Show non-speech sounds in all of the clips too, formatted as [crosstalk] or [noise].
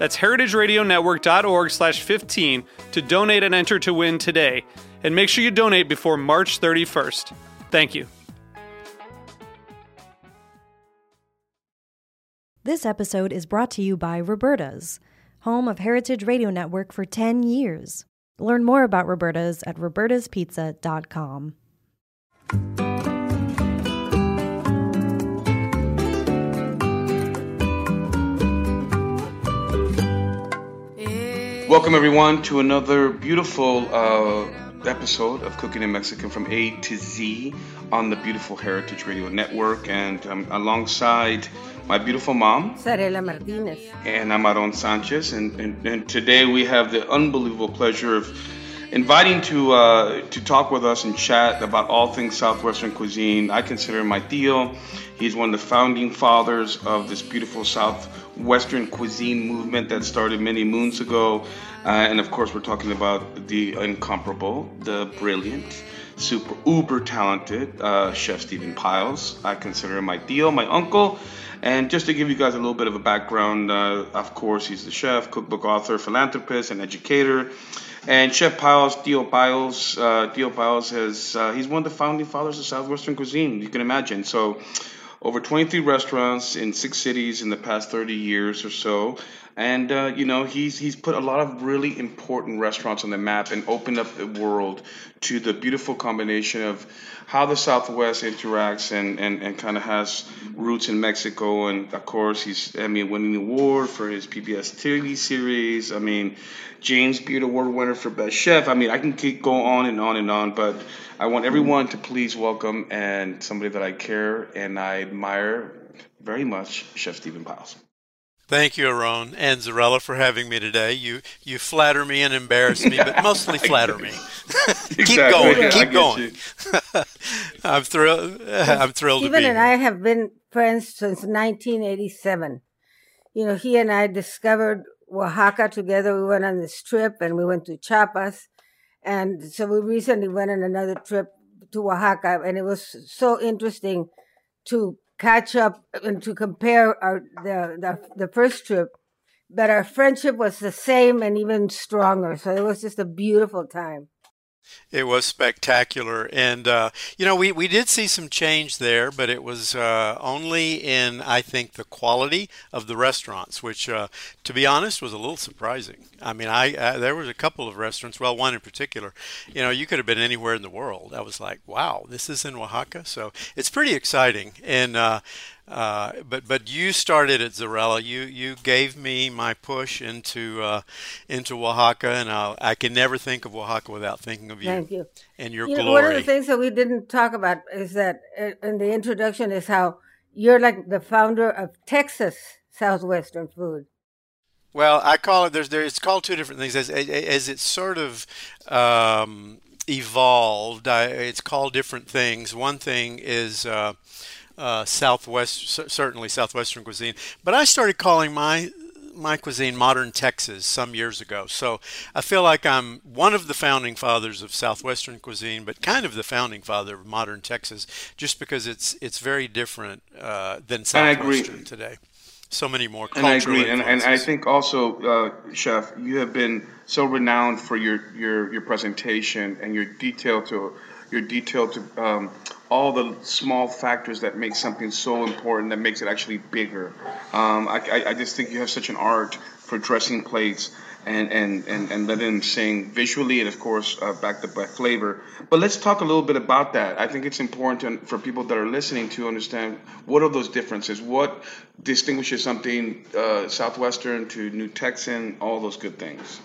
That's heritageradionetwork.org slash 15 to donate and enter to win today. And make sure you donate before March 31st. Thank you. This episode is brought to you by Roberta's, home of Heritage Radio Network for 10 years. Learn more about Roberta's at robertaspizza.com. Welcome, everyone, to another beautiful uh, episode of Cooking in Mexican from A to Z on the beautiful Heritage Radio Network. And um, alongside my beautiful mom, Zarela Martinez. and Amaron Sanchez. And, and, and today we have the unbelievable pleasure of inviting to uh, to talk with us and chat about all things Southwestern cuisine. I consider my tío. He's one of the founding fathers of this beautiful Southwestern cuisine movement that started many moons ago. Uh, and of course, we're talking about the incomparable, the brilliant, super uber talented uh, Chef Stephan Pyles. I consider him my deal, my uncle. And just to give you guys a little bit of a background, uh, of course, he's the chef, cookbook author, philanthropist, and educator. And Chef Pyles, Tío Pyles, uh, Tío Pyles has uh, he's one of the founding fathers of Southwestern cuisine. You can imagine. So, over 23 restaurants in six cities in the past 30 years or so. And uh, you know he's he's put a lot of really important restaurants on the map and opened up the world to the beautiful combination of how the Southwest interacts and, and, and kind of has roots in Mexico. And of course, he's I mean winning the award for his PBS TV series. I mean, James Beard Award winner for Best Chef. I mean, I can keep go on and on and on, but I want everyone to please welcome and somebody that I care and I admire very much, Chef Stephan Pyles. Thank you, Aarón and Zarela, for having me today. You you flatter me and embarrass me, but mostly [laughs] flatter me. [laughs] keep going, I keep going. [laughs] I'm thrilled. I'm thrilled to Stephan be and here. I have been friends since 1987. You know, he and I discovered Oaxaca together. We went on this trip and we went to Chiapas. And so we recently went on another trip to Oaxaca and it was so interesting to catch up and to compare our the, the the first trip. But our friendship was the same and even stronger. So it was just a beautiful time. It was spectacular, and uh, you know we, we did see some change there, but it was uh, only in I think the quality of the restaurants, which uh, to be honest was a little surprising. I mean, I, I there was a couple of restaurants, well, one in particular, you know, you could have been anywhere in the world. I was like, wow, this is in Oaxaca, so it's pretty exciting, and. Uh, but but you started at Zarela. You you gave me my push into uh, into Oaxaca, and i I can never think of Oaxaca without thinking of you, Thank you. and your You know, one of the things that we didn't talk about is that in the introduction is how you're like the founder of Texas Southwestern food. Well, I call it. There's there. It's called two different things. As as it's sort of um, evolved, I, it's called different things. One thing is. Uh, uh, Southwest, certainly Southwestern cuisine, but I started calling my my cuisine modern Texas some years ago. So I feel like I'm one of the founding fathers of Southwestern cuisine, but kind of the founding father of modern Texas, just because it's it's very different uh, than And I agree. Southwestern today. So many more And I agree, and, and I think also, uh, Chef, you have been so renowned for your, your, your presentation and your detail to your detail to um, all the small factors that make something so important that makes it actually bigger. Um, I, I, I just think you have such an art for dressing plates and and and, and let them sing visually and of course uh, backed up by flavor. But let's talk a little bit about that. I think it's important to, for people that are listening to understand what are those differences. What distinguishes something uh, southwestern to New Texan? All those good things.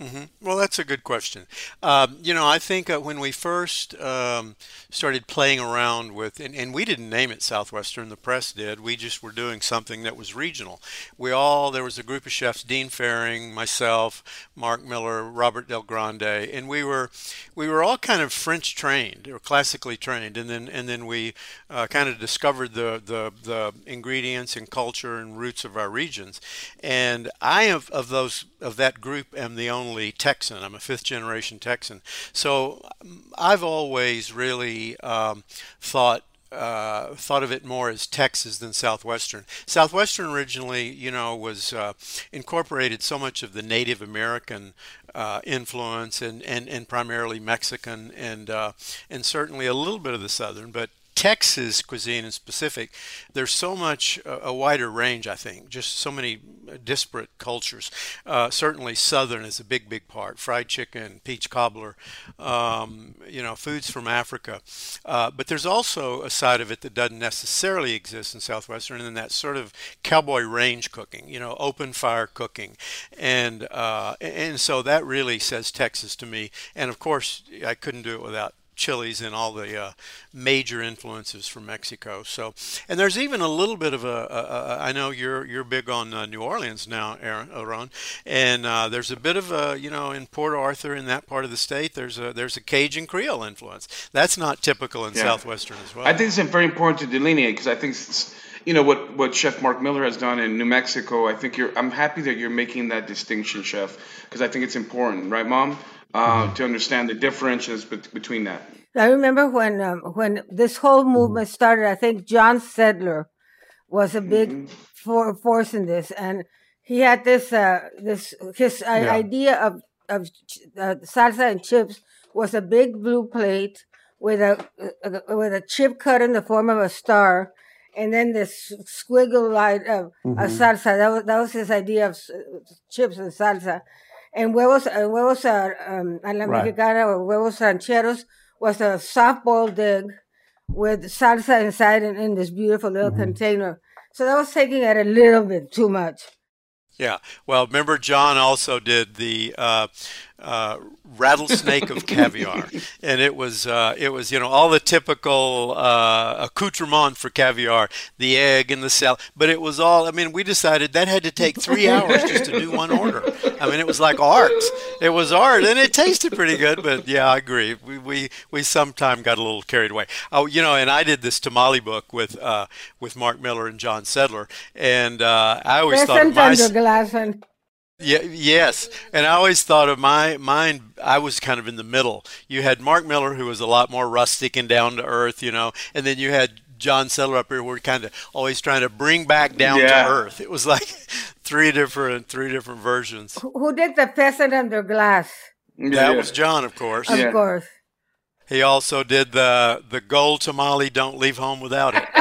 Mm-hmm. Well, that's a good question. Um, you know, I think uh, when we first um, started playing around with, and, and, we didn't name it Southwestern, the press did. We just were doing something that was regional. We all, there was a group of chefs, Dean Fearing, myself, Mark Miller, Robert Del Grande, and we were, we were all kind of French trained or classically trained, and then and then we uh, kind of discovered the, the the ingredients and culture and roots of our regions. And I of those of that group am the only only Texan. I'm a fifth generation Texan. So I've always really um, thought uh, thought of it more as Texas than Southwestern. Southwestern originally, you know, was uh, incorporated so much of the Native American uh, influence and, and, and primarily Mexican and uh, and certainly a little bit of the Southern, but Texas cuisine in specific, there's so much uh, a wider range. I think just so many disparate cultures. Uh, certainly, Southern is a big, big part. Fried chicken, peach cobbler, um, you know, foods from Africa. Uh, but there's also a side of it that doesn't necessarily exist in Southwestern, and that sort of cowboy range cooking. You know, open fire cooking, and uh, and so that really says Texas to me. And of course, I couldn't do it without chilies and all the uh, major influences from Mexico. So, and there's even a little bit of a. a, a I know you're you're big on uh, New Orleans now, Aarón, Aarón and uh, there's a bit of a you know in Port Arthur in that part of the state there's a there's a Cajun Creole influence. That's not typical in yeah. southwestern as well. I think it's very important to delineate because I think. you know what, what Chef Mark Miller has done in New Mexico. I think you're. I'm happy that you're making that distinction, Chef, because I think it's important, right, Mom? Uh, mm-hmm. to understand the differences between that. I remember when um, when this whole mm-hmm. movement started. I think John Sedlar was a big mm-hmm. for, force in this, and he had this uh, this his uh, yeah. idea of of uh, salsa and chips was a big blue plate with a, a, with a chip cut in the form of a star, and then this squiggle light of mm-hmm. salsa. That was that was his idea of chips and salsa and huevos, uh, huevos uh, um, a la right. mexicana or huevos rancheros was a soft boiled egg with salsa inside in, in this beautiful little mm-hmm. container. So that was taking it a little bit too much. Yeah. Well, remember John also did the uh, uh, rattlesnake of caviar, [laughs] and it was uh, it was you know all the typical uh, accoutrement for caviar, the egg and the salad, but it was all. I mean, we decided that had to take three [laughs] hours just to do one order. I mean, it was like art. It was art, and it tasted pretty good. But yeah, I agree. We we we sometime got a little carried away. Oh, you know, and I did this tamale book with uh, with Mark Miller and John Sedlar, and uh, I always thought of my. Yeah, yes. And I always thought of my mine I was kind of in the middle. You had Mark Miller who was a lot more rustic and down to earth, you know, and then you had John Sedlar up here who were kind of always trying to bring back down yeah. to earth. It was like [laughs] three different three different versions. Who did the peasant under glass? That yeah. was John, of course. Of yeah. course. He also did the the gold tamale. Don't leave home without it. [laughs]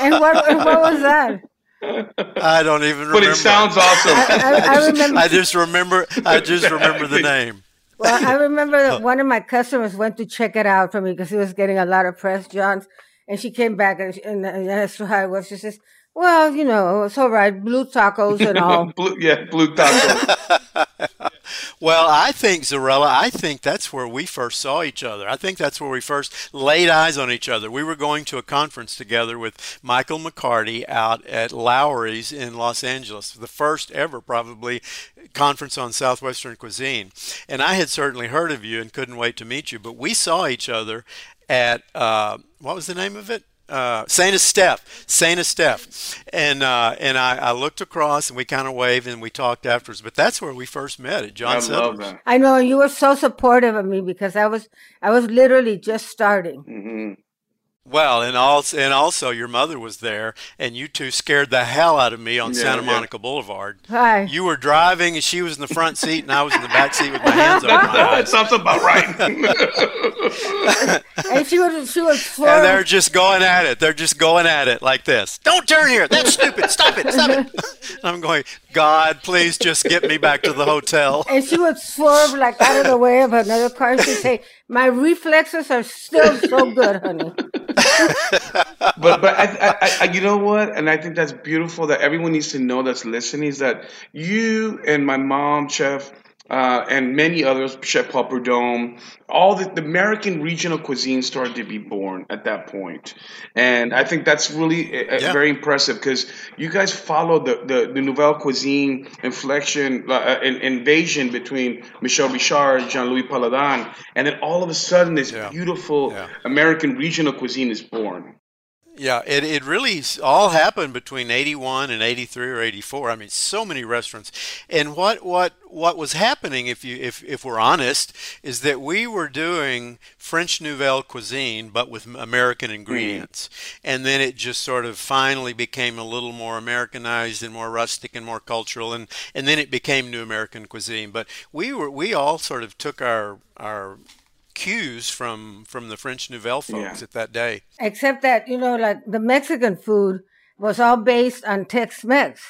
and what what was that? I don't even remember. But it sounds awesome. I, I, I, [laughs] remember. I just remember. I just remember the name. Well, I remember that one of my customers went to check it out for me because he was getting a lot of press, Johns. And she came back and, and, and asked how it was. She says, "Well, you know, it's all right. Blue tacos and all." [laughs] blue, yeah, blue tacos. [laughs] Well, I think Zarela, I think that's where we first saw each other. I think that's where we first laid eyes on each other. We were going to a conference together with Michael McCarty out at Lawry's in Los Angeles, the first ever probably conference on Southwestern cuisine. And I had certainly heard of you and couldn't wait to meet you, but we saw each other at uh, what was the name of it? Uh, Saint Estephe, Saint Estephe, and uh, and I, I, looked across and we kind of waved and we talked afterwards. But that's where we first met at John Sedlar's. I know you were so supportive of me because I was I was literally just starting. Mm-hmm. Well, and also, and also, your mother was there, and you two scared the hell out of me on yeah, Santa Monica yeah. Boulevard. Hi. You were driving, and she was in the front seat, and I was in the back seat with my hands over my [laughs] eyes. That sounds about right. [laughs] and she was, she was. [laughs] And they're just going at it. They're just going at it like this. Don't turn here. That's stupid. Stop it. Stop it. I'm going. God, please just get me back to the hotel. [laughs] And she would swerve like out of the way of another car. She'd say, "My reflexes are still so good, honey." [laughs] but but I, I, I, you know what? And I think that's beautiful that everyone needs to know that's listening is that you and my mom, Chef, uh, and many others, Chef Paul Prudhomme, all the, the, American regional cuisine started to be born at that point. And I think that's really uh, uh, yeah. very impressive because you guys followed the, the, the Nouvelle Cuisine inflection, uh, invasion between Michel Richard, Jean-Louis Palladin. and then all of a sudden this yeah. beautiful yeah. American regional cuisine is born. Yeah, it, it really all happened between 81 and 83 or 84. I mean, so many restaurants. And what what what was happening if you if if we're honest is that we were doing French Nouvelle cuisine but with American mm. ingredients. Mm. And then it just sort of finally became a little more Americanized and more rustic and more cultural and and then it became new American cuisine. But we were we all sort of took our our cues from from the French Nouvelle folks yeah. at that day. Except that you know, like the Mexican food was all based on Tex-Mex.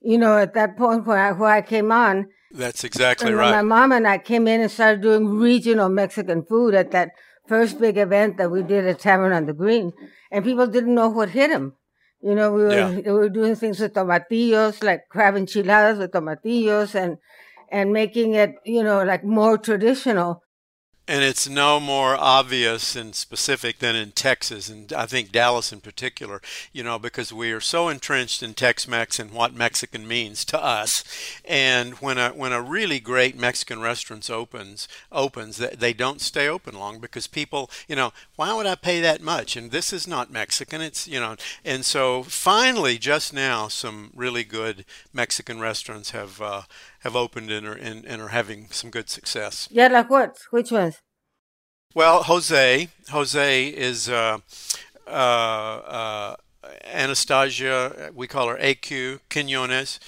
You know, at that point where I, where I came on. That's exactly and right. My mom and I came in and started doing regional Mexican food at that first big event that we did at Tavern on the Green, and people didn't know what hit them. You know, we were yeah. we were doing things with tomatillos, like crab enchiladas with tomatillos, and and making it, you know, like more traditional. And it's no more obvious and specific than in Texas, and I think Dallas in particular, you know, because we are so entrenched in Tex-Mex and what Mexican means to us. And when a when a really great Mexican restaurant opens, opens, they don't stay open long because people, you know, why would I pay that much? And this is not Mexican. It's you know, and so finally, just now, some really good Mexican restaurants have. Uh, have opened and are, and, and are having some good success. Yeah, like what? Which ones? Well, Jose. Jose is uh, uh, uh, Anastasia. We call her AQ Quinones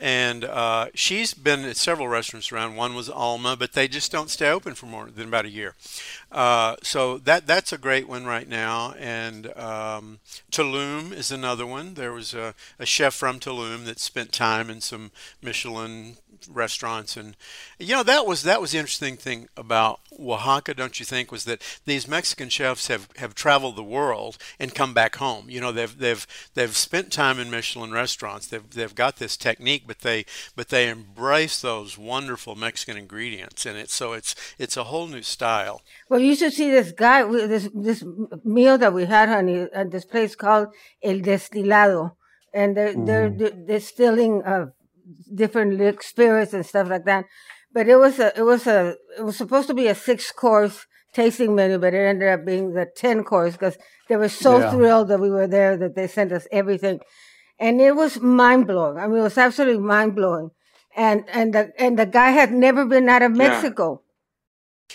and uh, she's been at several restaurants around. One was Alma, but they just don't stay open for more than about a year. Uh, so that that's a great one right now. And um, Tulum is another one. There was a, a chef from Tulum that spent time in some Michelin restaurants. And you know that was that was the interesting thing about Oaxaca don't you think was that these Mexican chefs have have traveled the world and come back home. You know they've they've they've spent time in Michelin restaurants. They've they've got this technique but they but they embrace those wonderful Mexican ingredients. And it's so it's it's a whole new style. Well you should see this guy this this meal that we had honey at this place called El Destilado and they're, mm. they're, distilling uh, different spirits and stuff like that. But it was a, it was a, it was supposed to be a six course tasting menu, but it ended up being the 10 course because they were so yeah. thrilled that we were there that they sent us everything. And it was mind blowing. I mean, it was absolutely mind blowing. And, and the, and the guy had never been out of Mexico. Yeah.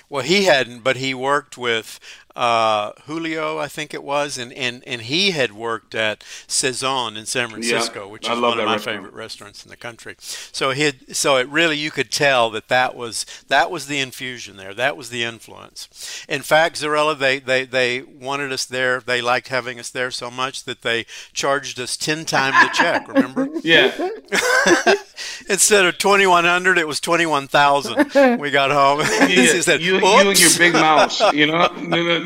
Well, he hadn't, but he worked with uh, Julio, I think it was, and, and, and he had worked at Saison in San Francisco, yeah, which is one of my restaurant. favorite restaurants in the country. So he had, so it really you could tell that that was that was the infusion there, that was the influence. In fact, Zarela, they they they wanted us there. They liked having us there so much that they charged us ten times the check. [laughs] Remember? Yeah. [laughs] Instead of twenty one hundred, it was twenty one thousand. We got home. Yeah, [laughs] said, you, you and your big mouse, you know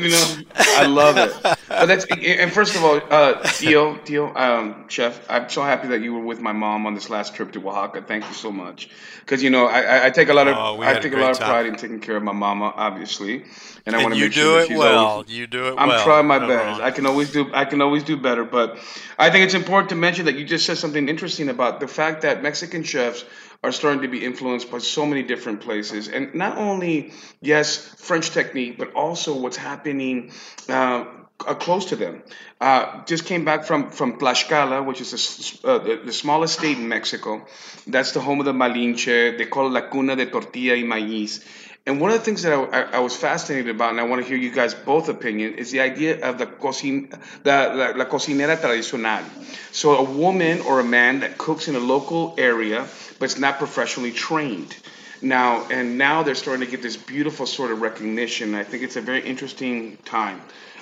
you know, I love it. But that's and first of all, uh, Dio, Dio, um, Chef, I'm so happy that you were with my mom on this last trip to Oaxaca. Thank you so much, because you know I, I, take a lot of oh, I take a, a lot of pride in taking care of my mama, obviously, and I want to make sure that she's well. always. You do it I'm well. trying my no best. Wrong. I can always do I can always do better, but I think it's important to mention that you just said something interesting about the fact that Mexican chefs are starting to be influenced by so many different places. And not only, yes, French technique, but also what's happening uh, uh, close to them. Uh, just came back from, from Tlaxcala, which is a, uh, the, the, smallest state in Mexico. That's the home of the Malinche. They call it La Cuna de Tortilla y Maíz. And one of the things that I, I, I, was fascinated about, and I want to hear you guys both opinion, is the idea of the, cocin, the la, la cocinera tradicional. So a woman or a man that cooks in a local area, but it's not professionally trained. Now and now they're starting to get this beautiful sort of recognition. I think it's a very interesting time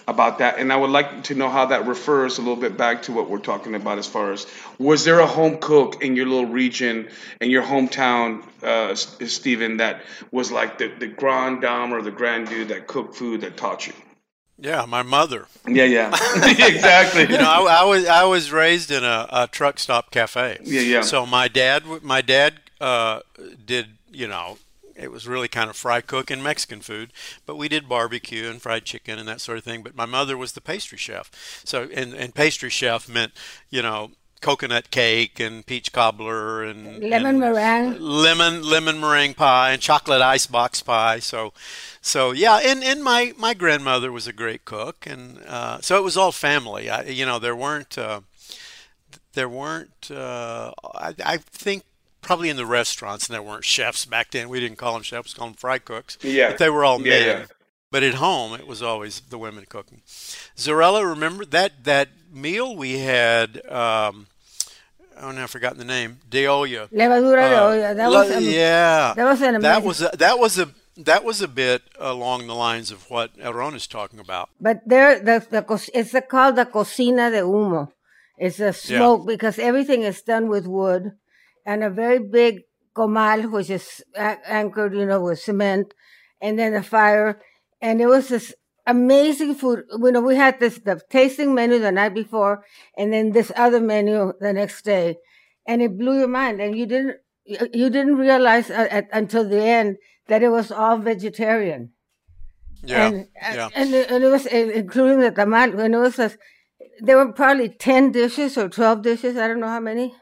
about that. And I would like to know how that refers a little bit back to what we're talking about as far as was there a home cook in your little region, in your hometown, uh, Stephan, that was like the, the grand dame or the grand dude that cooked food that taught you? Yeah, my mother. Yeah, yeah, [laughs] [laughs] exactly. you know, I, I, was I was raised in a, a, truck stop cafe. Yeah, yeah. So my dad, my dad uh, did you know it was really kind of fry cook and Mexican food, but we did barbecue and fried chicken and that sort of thing. But my mother was the pastry chef, so and, and pastry chef meant you know coconut cake and peach cobbler and lemon and meringue, lemon lemon meringue pie and chocolate ice box pie. So, so yeah, and and my my grandmother was a great cook, and uh, so it was all family. I, you know, there weren't. Uh, there weren't. Uh, I, I think probably in the restaurants, and there weren't chefs back then. We didn't call them chefs, call them fry cooks. Yeah. But they were all yeah, men. Yeah. But at home, it was always the women cooking. Zarela, remember that that meal we had? Um, oh, now I've forgotten the name. De olla. Levadura uh, de olla. That was um, yeah. That was an amazing. That was a, that was a that was a bit along the lines of what Aarón is talking about. But there, the, the it's called the cocina de humo. It's a smoke yeah. because everything is done with wood and a very big comal, which is anchored, you know, with cement, and then a fire. And it was this amazing food. You know, we had this the tasting menu the night before, and then this other menu the next day, and it blew your mind. And you didn't you didn't realize uh, at, until the end that it was all vegetarian. Yeah, and, uh, yeah. And, and it was including the tamal. And it was there were probably ten dishes or twelve dishes. I don't know how many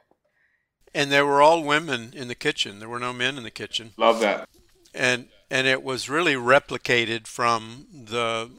and there were all women in the kitchen. There were no men in the kitchen. Love that. And and it was really replicated from the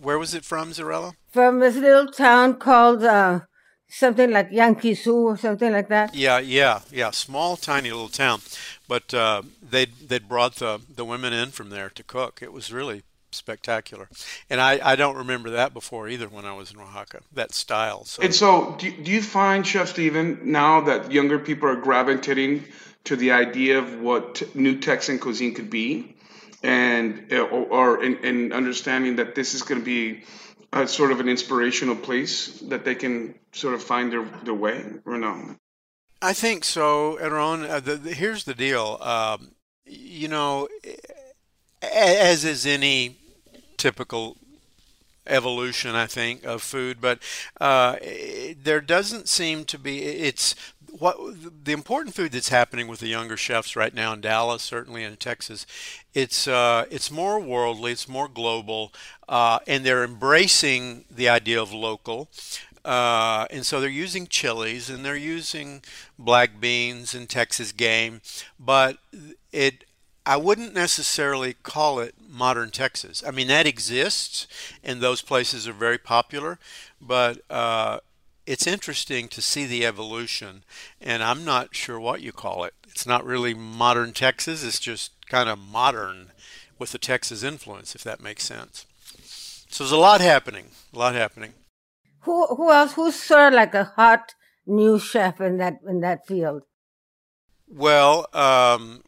where was it from, Zarela? From this little town called uh, something like Yankee Yanquisú or something like that. Yeah, yeah, yeah. Small, tiny little town, but uh, they they brought the the women in from there to cook. It was really spectacular. And I, I don't remember that before either when I was in Oaxaca, that style. So. And so, do, do you find, Chef Stephan, now that younger people are gravitating to the idea of what new Texan cuisine could be, and or, or in, in understanding that this is going to be a sort of an inspirational place that they can sort of find their, their way, or no? I think so, Aarón. Uh, the, the, here's the deal. Um, you know, as is any typical evolution, I think, of food. But uh, there doesn't seem to be. It's what the important food that's happening with the younger chefs right now in Dallas, certainly in Texas. It's uh, it's more worldly, it's more global, uh, and they're embracing the idea of local. Uh, and so they're using chilies and they're using black beans and Texas game, but it I wouldn't necessarily call it modern Texas. I mean, that exists, and those places are very popular, but uh, it's interesting to see the evolution, and I'm not sure what you call it. It's not really modern Texas, it's just kind of modern with the Texas influence, if that makes sense. So there's a lot happening, a lot happening. Who who else? Who's sort of like a hot new chef in that in that field? Well, um,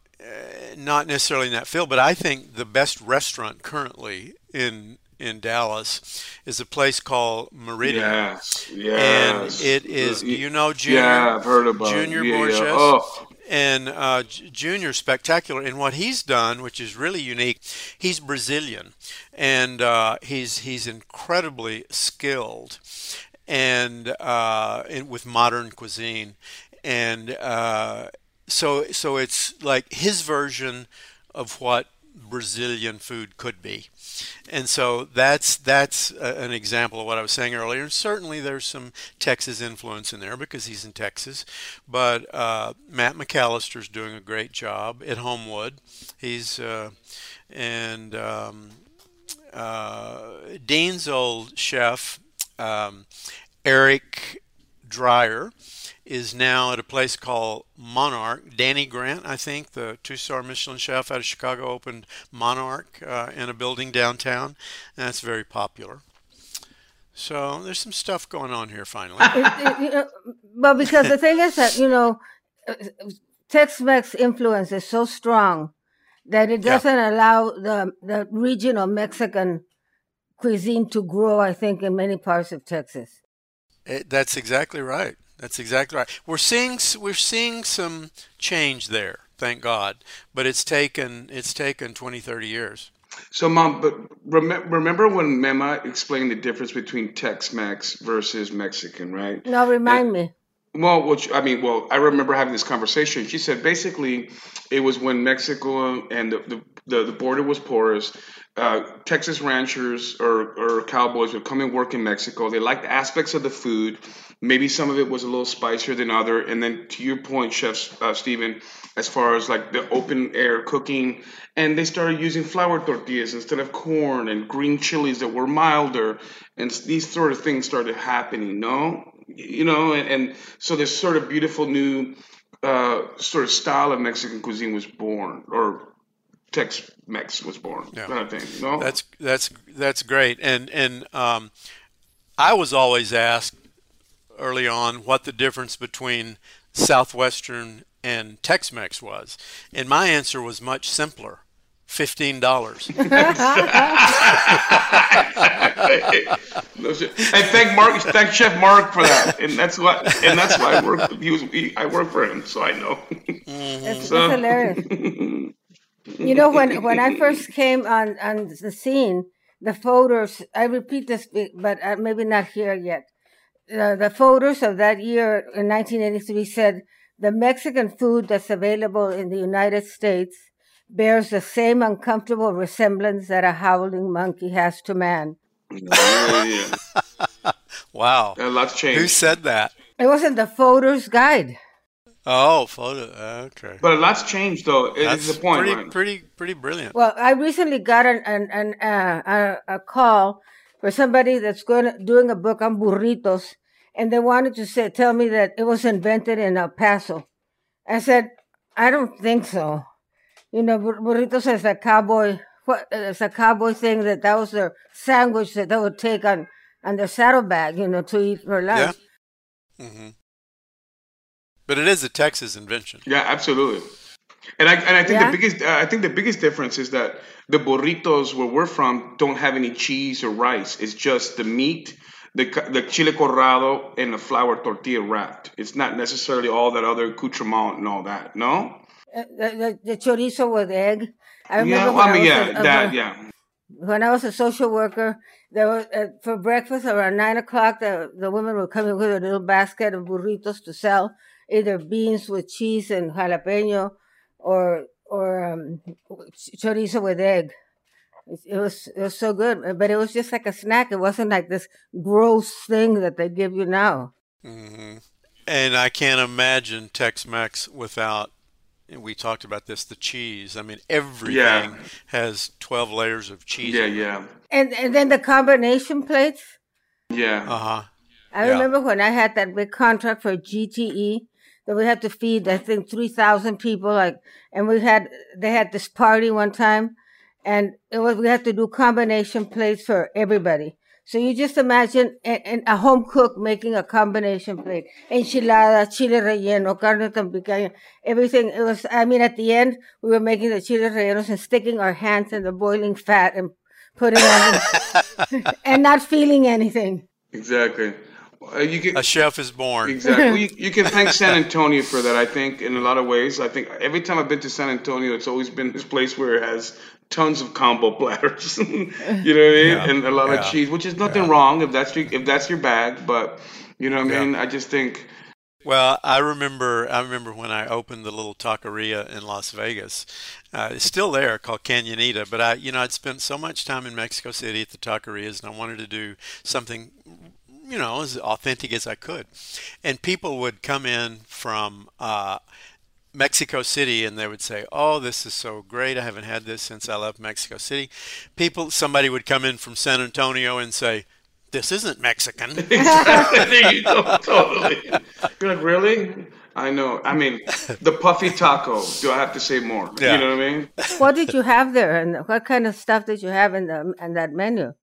not necessarily in that field, but I think the best restaurant currently in in Dallas is a place called Meridian. Yes, yes. And it is, you know Junior? Yeah, I've heard about Junior yeah, Borges. Yeah. Oh. And uh, Junior spectacular. And what he's done, which is really unique, he's Brazilian, and uh, he's he's incredibly skilled, and uh, in, with modern cuisine, and uh, so so it's like his version of what Brazilian food could be. And so that's that's a, an example of what I was saying earlier. And certainly there's some Texas influence in there because he's in Texas. But uh, Matt McAllister's doing a great job at Homewood. He's uh, and um, uh, Dean's old chef um, Eric Dreyer is now at a place called Monarch. Danny Grant, I think, the two-star Michelin chef out of Chicago, opened Monarch uh, in a building downtown, and that's very popular. So there's some stuff going on here finally. you know, but because the thing is that you know, Tex-Mex influence is so strong that it doesn't yeah. allow the the regional Mexican cuisine to grow. I think in many parts of Texas. It, that's exactly right. That's exactly right. We're seeing we're seeing some change there, thank God. But it's taken it's taken 20, 30 years. So, mom, but rem- remember when Mema explained the difference between Tex-Mex versus Mexican, right? No, remind me. Well, which I mean, well, I remember having this conversation. She said basically it was when Mexico and the the, the, border was porous. Uh, Texas ranchers or, or cowboys would come and work in Mexico. They liked aspects of the food. Maybe some of it was a little spicier than other. And then to your point, Chef uh, Stephan, as far as like the open air cooking, and they started using flour tortillas instead of corn and green chilies that were milder, and these sort of things started happening. No, you know, and, and so this sort of beautiful new uh, sort of style of Mexican cuisine was born, or Tex-Mex was born. Yeah. Kind of thing. No, that's that's that's great. And and um, I was always asked early on what the difference between Southwestern and Tex-Mex was, and my answer was much simpler. Fifteen dollars. [laughs] and thank Mark, thank Chef Mark for that, and that's what, and that's why I work. He was, he, I work for him, so I know. Mm-hmm. That's, so. that's hilarious. you know, when when I first came on on the scene, the Fodor's. I repeat this, but uh, maybe not here yet. Uh, the Fodor's of that year in 1983 said the Mexican food that's available in the United States bears the same uncomfortable resemblance that a howling monkey has to man. [laughs] wow. A lot's changed. Who said that? It wasn't the Fodor's guide. Oh, photo. Okay. But a lot's changed, though. It's the point. Pretty, right? pretty, pretty brilliant. Well, I recently got an, an, an uh, a, a call for somebody that's going to, doing a book on burritos, and they wanted to say, tell me that it was invented in El Paso. I said, I don't think so. You know, burritos is a cowboy. What, it's a cowboy thing that that was their sandwich that they would take on on their saddlebag, you know, to eat for lunch. Yeah. Mm-hmm. But it is a Texas invention. Yeah, absolutely. And I and I think yeah. the biggest uh, I think the biggest difference is that the burritos where we're from don't have any cheese or rice. It's just the meat, the the chile colorado, and the flour tortilla wrapped. It's not necessarily all that other accoutrement and all that. No. Uh, the, the, the, chorizo with egg. I remember yeah, when I mean, I yeah, a, that, yeah. When I was a social worker, there was uh, for breakfast around nine o'clock. The the women would come in with a little basket of burritos to sell either beans with cheese and jalapeno or or um, chorizo with egg. It was it was so good, but it was just like a snack. It wasn't like this gross thing that they give you now. Mm-hmm. And I can't imagine Tex-Mex without. We talked about this, the cheese. I mean, everything yeah. has twelve layers of cheese. Yeah, yeah. And and then the combination plates. Yeah. Uh huh. I yeah. remember when I had that big contract for GTE that we had to feed, I think, 3,000 people. Like, and we had, they had this party one time and it was, we had to do combination plates for everybody. So you just imagine a, a home cook making a combination plate. Enchilada, chile relleno, carne tan everything. It was, I mean, at the end, we were making the chile rellenos and sticking our hands in the boiling fat and putting on [laughs] and not feeling anything. Exactly. Uh, you can, a chef is born. Exactly. you, [laughs] you, can thank San Antonio for that. I think in a lot of ways. I think every time I've been to San Antonio, it's always been this place where it has tons of combo [laughs] platters. [laughs] you know what I mean? Yeah. And a lot yeah. of cheese, which is nothing yeah. wrong if that's your, if that's your bag. But you know what I mean? I just think. Well, I remember. I remember when I opened the little taqueria in Las Vegas. Uh, it's still there, called Canyonita. But I, you know, I'd spent so much time in Mexico City at the taquerias, and I wanted to do something you know, as authentic as I could. And people would come in from uh, Mexico City and they would say, "Oh, this is so great! I haven't had this since I left Mexico City." People, somebody would come in from San Antonio and say, this isn't Mexican. [laughs] there you go, totally. You're like, really? I know. I mean, the puffy taco. Do I have to say more? Yeah. You know what I mean? What did you have there, and what kind of stuff did you have in the in that menu?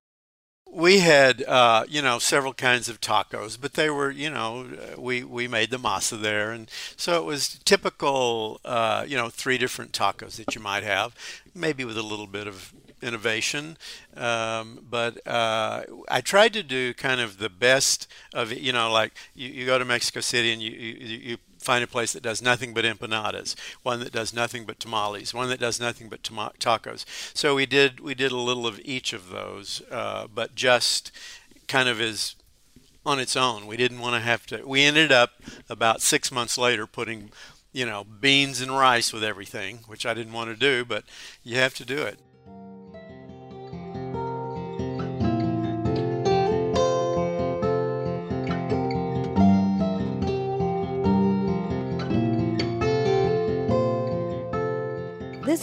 We had, uh, you know, several kinds of tacos, but they were, you know, uh, we, we made the masa there. And so it was typical, uh, you know, three different tacos that you might have, maybe with a little bit of innovation. Um, but uh, I tried to do kind of the best of you know, like you, you go to Mexico City and you, you, you find a place that does nothing but empanadas, one that does nothing but tamales, one that does nothing but tacos. So we did we did a little of each of those, uh, but just kind of as on its own. We didn't want to have to. We ended up about six months later putting, you know, beans and rice with everything, which I didn't want to do, but you have to do it.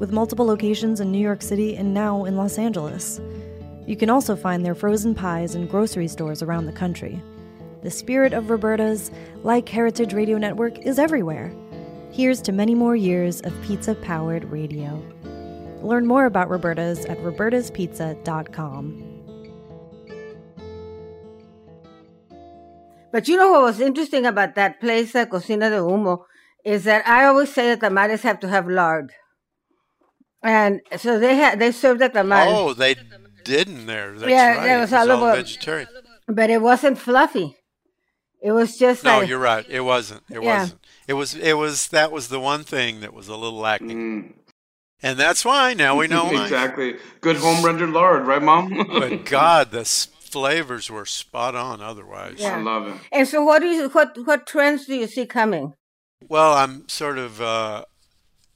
with multiple locations in New York City and now in Los Angeles. You can also find their frozen pies in grocery stores around the country. The spirit of Roberta's, like Heritage Radio Network, is everywhere. Here's to many more years of pizza powered radio. Learn more about Roberta's at robertaspizza.com. But you know what was interesting about that place, Cocina de Humo, is that I always say that tamales have to have lard, and so they had they served at the tamales, Oh, they didn't there. That's Yeah, right. there It was was all all over- vegetarian. but it wasn't fluffy. It was just No, like you're right. It wasn't. It Yeah. wasn't. It was. It was. That was the one thing that was a little lacking, Mm. and that's why now we know [laughs] why. exactly. Good home rendered lard, right, Mom? But [laughs] God, the flavors were spot on. Otherwise, Yeah. I love it. And so, what do you what what trends do you see coming? well, I'm sort of uh,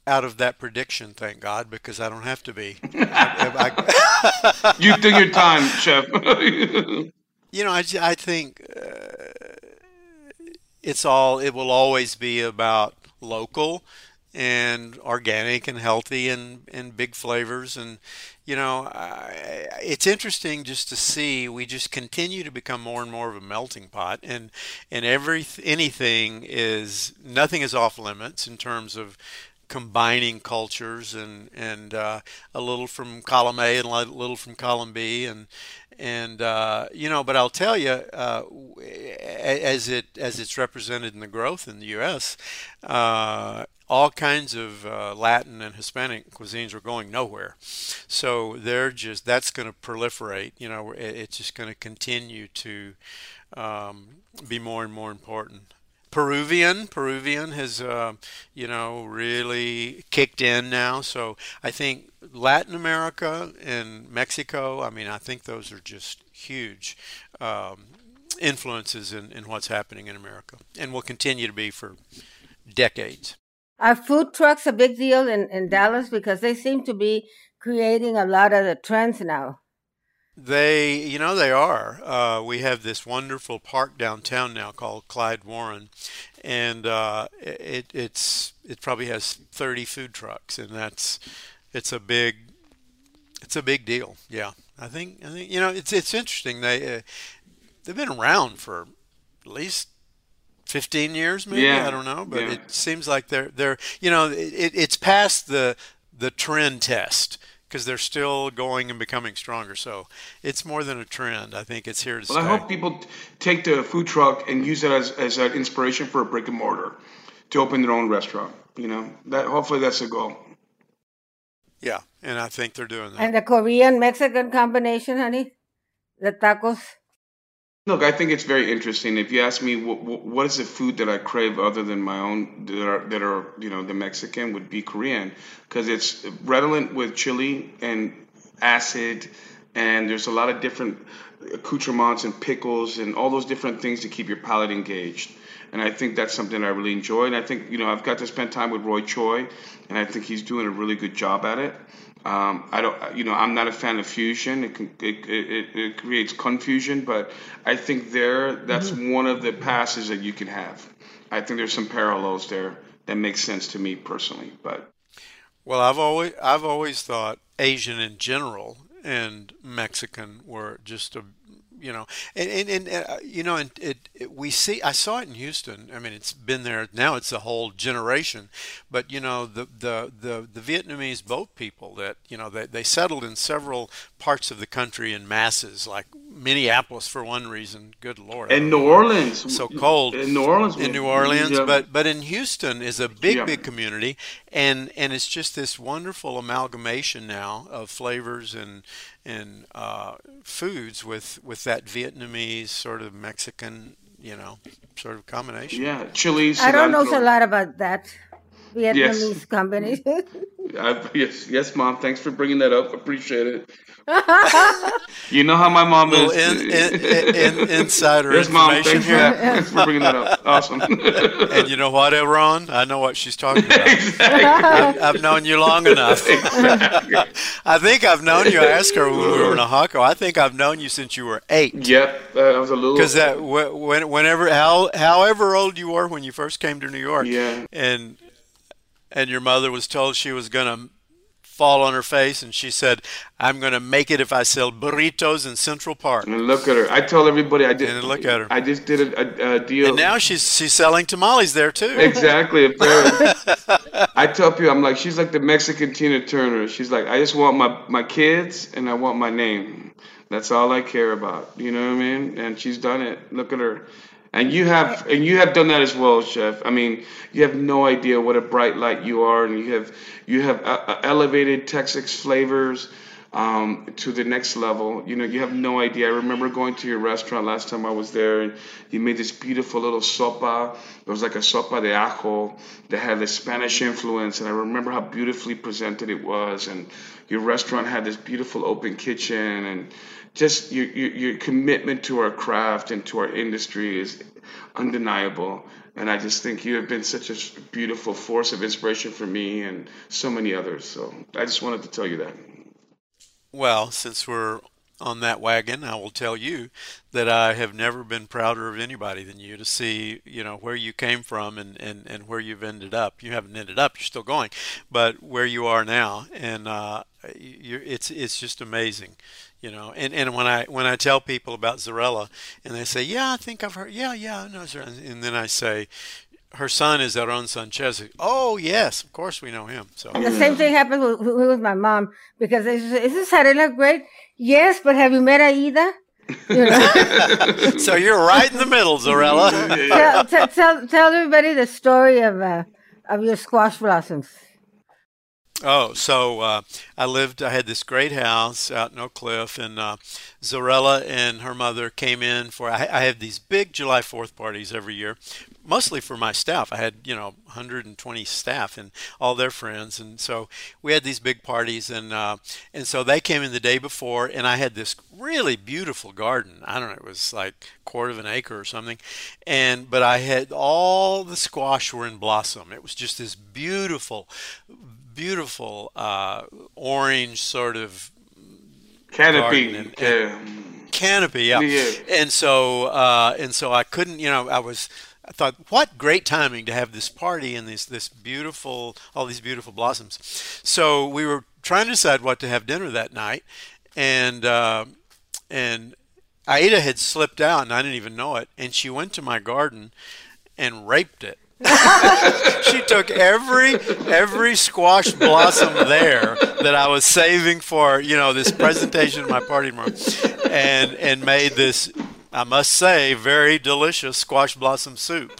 out of that prediction, thank God, because I don't have to be. I- I- You do your time, Chef. [laughs] you know, I, I think uh, it's all. It will always be about local and organic and healthy and, and big flavors and you know I, it's interesting just to see we just continue to become more and more of a melting pot and and every anything is nothing is off limits in terms of combining cultures and and uh, a little from column A and a little from column B and and uh, you know but I'll tell you uh, as it as it's represented in the growth in the U.S. Uh, all kinds of uh, Latin and Hispanic cuisines are going nowhere, so they're just that's going to proliferate. You know, it's just going to continue to um, be more and more important. Peruvian, Peruvian has, uh, you know, really kicked in now. So I think Latin America and Mexico. I mean, I think those are just huge um, influences in, in what's happening in America, and will continue to be for decades. Are food trucks a big deal in, in Dallas because they seem to be creating a lot of the trends now? They, you know, they are. Uh, we have this wonderful park downtown now called Clyde Warren, and uh, it it's it probably has 30 food trucks, and that's it's a big it's a big deal. Yeah, I think I think you know it's it's interesting. They uh, they've been around for at least 15 years, maybe Yeah, I don't know, but yeah. it seems like they're they're you know it, it's past the the trend test because they're still going and becoming stronger. So it's more than a trend. I think it's here to well, stay. I hope people take the food truck and use it as, as an inspiration for a brick and mortar to open their own restaurant. You know, that hopefully that's the goal. Yeah, and I think they're doing that. And the Korean Mexican combination, honey, the tacos. Look, I think it's very interesting. If you ask me, what, what is the food that I crave other than my own that are, that are you know the Mexican would be Korean because it's redolent with chili and acid, and there's a lot of different accoutrements and pickles and all those different things to keep your palate engaged. And I think that's something I really enjoy. And I think you know I've got to spend time with Roy Choi, and I think he's doing a really good job at it. Um, I don't, you know, I'm not a fan of fusion. It, can, it, it, it creates confusion, but I think there, that's mm-hmm. one of the passes that you can have. I think there's some parallels there that make sense to me personally. But well, I've always, I've always thought Asian in general and Mexican were just a you know, and and, and uh, you know, and it, it, we see. I saw it in Houston. I mean, it's been there now. It's a whole generation. But you know, the the the, the Vietnamese boat people that you know they, they settled in several parts of the country in masses, like Minneapolis for one reason. Good lord. And New Orleans. So cold. In New Orleans. In New Orleans, yeah. but but in Houston is a big yeah. big community, and and it's just this wonderful amalgamation now of flavors and and uh, foods with with that Vietnamese sort of Mexican, you know, sort of combination. Yeah, chilies. I don't know a lot about that Vietnamese yes. [laughs] company. yes, yes, mom. Thanks for bringing that up. Appreciate it. [laughs] you know how my mom is. In, in, in, insider yes, mom, information thanks here. For thanks for bringing that up. Awesome. [laughs] and you know what, Ron? I know what she's talking about. Exactly. I've, I've, known you long enough. Exactly. I think I've known you. I asked her when we were in Oaxaca. I think I've known you since you were eight. Yep, uh, I was a little. Because that when, whenever, how, however old you were when you first came to New York. Yeah. And and your mother was told she was going to fall on her face and she said i'm going to make it if i sell burritos in central park. And look at her. I told everybody i did. And look at her. I just did a, a, deal. And now she's she's selling tamales there too. Exactly [laughs] i tell people i'm like she's like the mexican tina turner. She's like i just want my my kids and i want my name. That's all i care about. You know what i mean? And she's done it. Look at her and you have and you have done that as well, chef. I mean, you have no idea what a bright light you are, and you have you have uh, uh, elevated Texas flavors um, to the next level. You know, you have no idea. I remember going to your restaurant last time I was there, and you made this beautiful little sopa. It was like a sopa de ajo that had the Spanish influence, and I remember how beautifully presented it was. And your restaurant had this beautiful open kitchen, and just your, your, your commitment to our craft and to our industry is undeniable. And I just think you have been such a beautiful force of inspiration for me and so many others. So I just wanted to tell you that. Well, since we're on that wagon, I will tell you that I have never been prouder of anybody than you to see, you know, where you came from and, and, and where you've ended up. You haven't ended up, you're still going, but where you are now. And uh, it's, it's just amazing you know and, and when i when i tell people about zarela and they say yeah i think i've heard yeah yeah i know zarela. and then i say her son is Aarón Sanchez. Oh yes, of course we know him. So the same thing happened with, with my mom because is this Zarela great? Yes, but have you met Aida? You know? [laughs] so you're right in the middle, Zarela. tell, tell, tell, tell everybody the story of uh, of your squash blossoms. Oh, so uh, I lived. I had this great house out in Oak Cliff, and uh, and her mother came in for. I, I have these big July Fourth parties every year, mostly for my staff. I had you know 120 staff and all their friends, and so we had these big parties, and uh, and so they came in the day before, and I had this really beautiful garden. I don't know, it was like quarter of an acre or something, and but I had all the squash were in blossom. It was just this beautiful beautiful uh, orange sort of canopy. And, and canopy, yeah. yeah. And so uh, and so I couldn't, you know, I was. I thought, what great timing to have this party and this this beautiful, all these beautiful blossoms. So we were trying to decide what to have dinner that night, and uh, and Aida had slipped out, and I didn't even know it. And she went to my garden and raped it [laughs] she took every every squash blossom there that I was saving for you know this presentation in my party room, and and made this I must say very delicious squash blossom soup.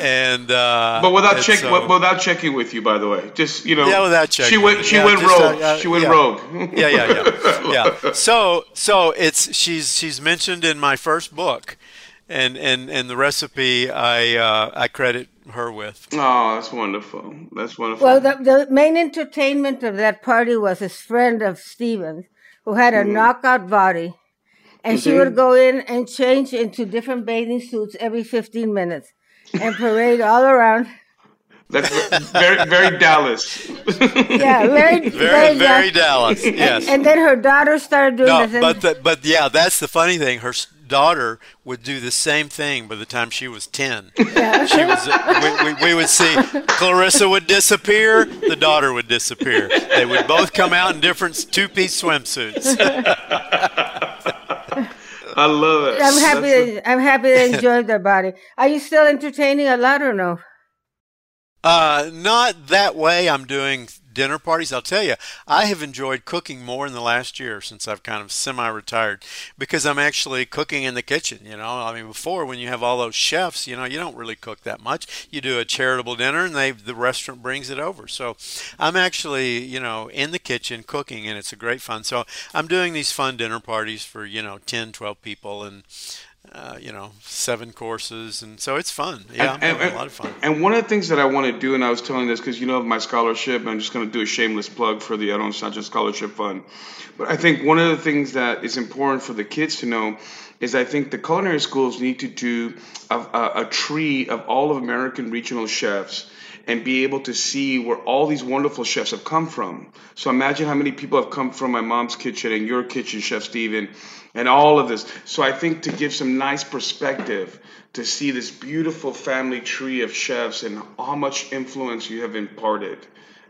And uh, but without check so, without checking with you, by the way, just you know, yeah, without checking. She went she yeah, went rogue. Uh, uh, she went yeah. rogue. yeah, yeah, yeah, [laughs] yeah. So so it's she's she's mentioned in my first book and and and the recipe I uh, I credit her with. Oh, that's wonderful. That's wonderful. Well, the, the main entertainment of that party was his friend of Stephan's, who had a mm-hmm. knockout body, and mm-hmm. she would go in and change into different bathing suits every fifteen minutes, and parade all around. That's very, very Dallas. yeah, very, [laughs] very, very, very Dallas. Yes. And, and, then her daughter started doing no, the but the, but yeah, that's the funny thing. Her daughter would do the same thing by the time she was 10. [laughs] Yeah. She was, we, we, we, would see Clarissa would disappear, the daughter would disappear. They would both come out in different two piece swimsuits. [laughs] I love it. I'm happy. To, I'm happy they [laughs] enjoyed their body. Are you still entertaining a lot or no? Uh, not that way. I'm doing dinner parties. I'll tell you, I have enjoyed cooking more in the last year since I've kind of semi-retired because I'm actually cooking in the kitchen. You know, I mean, before when you have all those chefs, you know, you don't really cook that much. You do a charitable dinner, and they the restaurant brings it over. So I'm actually, you know, in the kitchen cooking, and it's a great fun. So I'm doing these fun dinner parties for you know 10, 12 people, and uh, you know, seven courses, and so it's fun. Yeah, and, and, a lot of fun. And one of the things that I want to do, and I was telling this because you know of my scholarship, I'm just going to do a shameless plug for the Aarón Sanchez Scholarship Fund. But I think one of the things that is important for the kids to know is I think the culinary schools need to do a, a, a tree of all of American regional chefs and be able to see where all these wonderful chefs have come from. So imagine how many people have come from my mom's kitchen and your kitchen, Chef Stephan, and all of this. So I think to give some nice perspective to see this beautiful family tree of chefs and how much influence you have imparted.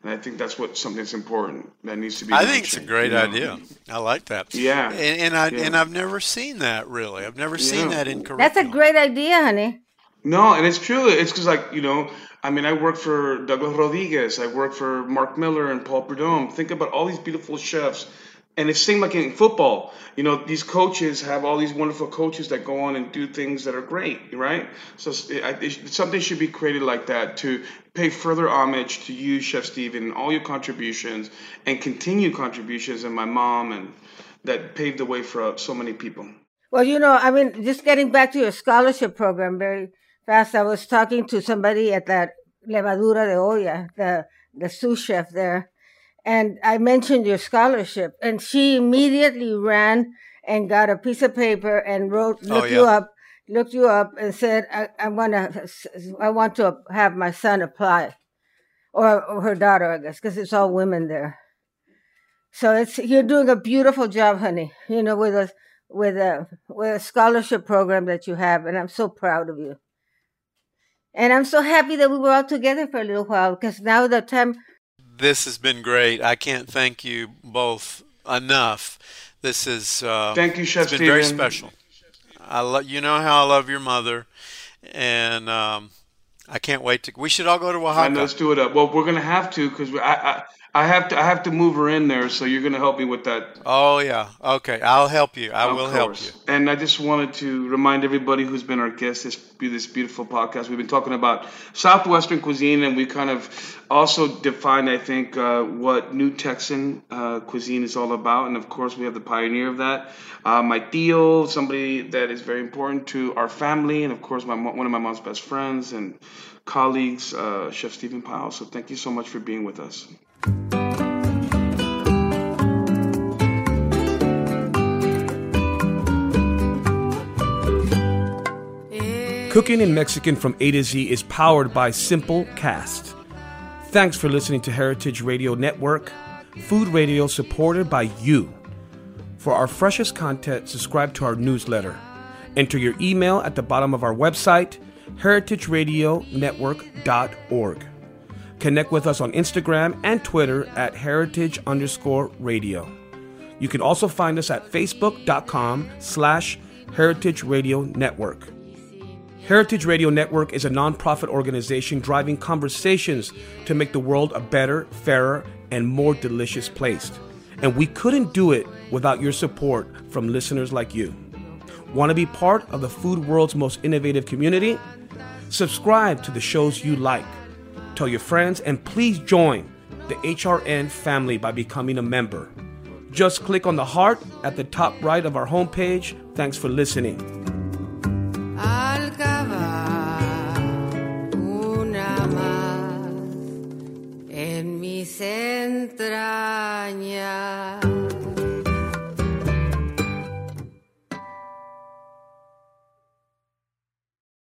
And I think that's what something that's important that needs to be. I think it's a great you know? idea. I like that. Yeah, and, and I yeah. and I've never seen that really. I've never seen that in curriculum. That's a great idea, honey. No, and it's true. It's because like you know, I mean, I work for Douglas Rodriguez. I work for Mark Miller and Paul Prudhomme. Think about all these beautiful chefs and it's same like in football. You know, these coaches have all these wonderful coaches that go on and do things that are great, right? So it, something should be created like that to pay further homage to you, Chef Stephan, and all your contributions and continued contributions, and my mom, and that paved the way for so many people. Well, you know, I mean, just getting back to your scholarship program very fast. I was talking to somebody at that Levadura de Olla, the the sous chef there and I mentioned your scholarship, and she immediately ran and got a piece of paper and wrote, oh, looked oh, yeah. you up, looked you up, and said, I, I want to, I want to have my son apply, or, or her daughter, I guess, because it's all women there. So it's you're doing a beautiful job, honey. You know, with a with a with a scholarship program that you have, and I'm so proud of you. And I'm so happy that we were all together for a little while because now the time this has been great. I can't thank you both enough. This is uh, thank you, Chef. It's been Stephan. very special. I lo- you know how I love your mother, and um, I can't wait to. We should all go to Oaxaca. let's do it up. Well, we're gonna have to because I, I I have to I have to move her in there, so you're gonna help me with that. Oh yeah, okay, I'll help you. I of will course. help you. And I just wanted to remind everybody who's been our guest this this beautiful podcast. We've been talking about southwestern cuisine, and we kind of also defined, I think, uh, what New Texan uh, cuisine is all about. And of course, we have the pioneer of that, uh, my tío, somebody that is very important to our family, and of course, my one of my mom's best friends and colleagues, uh, Chef Stephan Pyles. So thank you so much for being with us. Cooking in Mexican from A to Z is powered by Simple Cast. Thanks for listening to Heritage Radio Network, food radio supported by you. For our freshest content, subscribe to our newsletter. Enter your email at the bottom of our website, heritageradionetwork.org. Connect with us on Instagram and Twitter at heritage underscore radio. You can also find us at facebook.com slash heritage radio network. Heritage Radio Network is a nonprofit organization driving conversations to make the world a better, fairer, and more delicious place. And we couldn't do it without your support from listeners like you. Want to be part of the food world's most innovative community? Subscribe to the shows you like tell your friends, and please join the HRN family by becoming a member. Just click on the heart at the top right of our homepage. Thanks for listening. en mis entrañas.